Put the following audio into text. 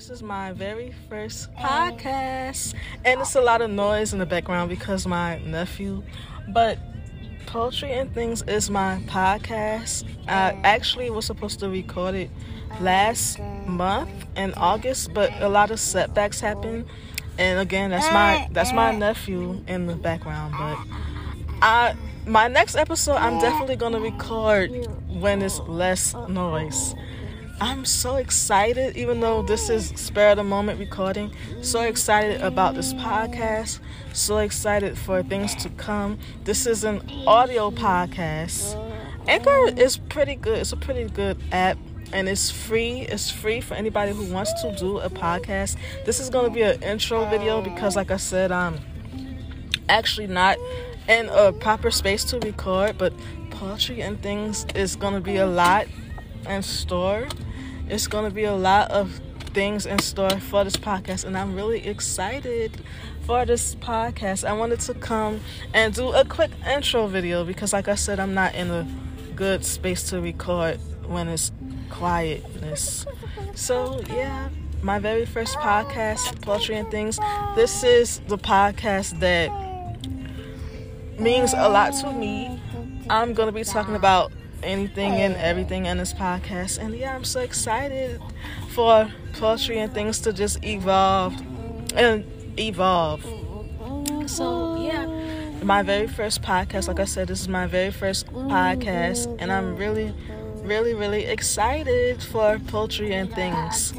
this is my very first oh. podcast, and it's a lot of noise in the background because my nephew. But poetry and thangs is my podcast. I oh. actually was supposed to record it oh, last month in August, but a lot of setbacks happened. And again, that's my that's my nephew in the background. But I my next episode, I'm definitely gonna record when it's less noise. I'm so excited, even though this is spare the moment recording. So excited about this podcast. So excited for things to come. This is an audio podcast. Anchor is pretty good. It's a pretty good app and it's free. It's free for anybody who wants to do a podcast. This is going to be an intro video because, like I said, I'm actually not in a proper space to record, but poetry and thangs is going to be a lot in store. It's going to be a lot of things in store for this podcast, and I'm really excited for this podcast. I wanted to come and do a quick intro video because, like I said, I'm not in a good space to record when it's quietness. So, yeah, my very first podcast, Poetry and Thangs. This is the podcast that means a lot to me. I'm going to be talking about anything and oh. everything in this podcast. And yeah, I'm so excited for poetry and thangs to just evolve and evolve. So yeah, my very first podcast, like I said, this is my very first podcast, and I'm really, really, really excited for poetry and thangs.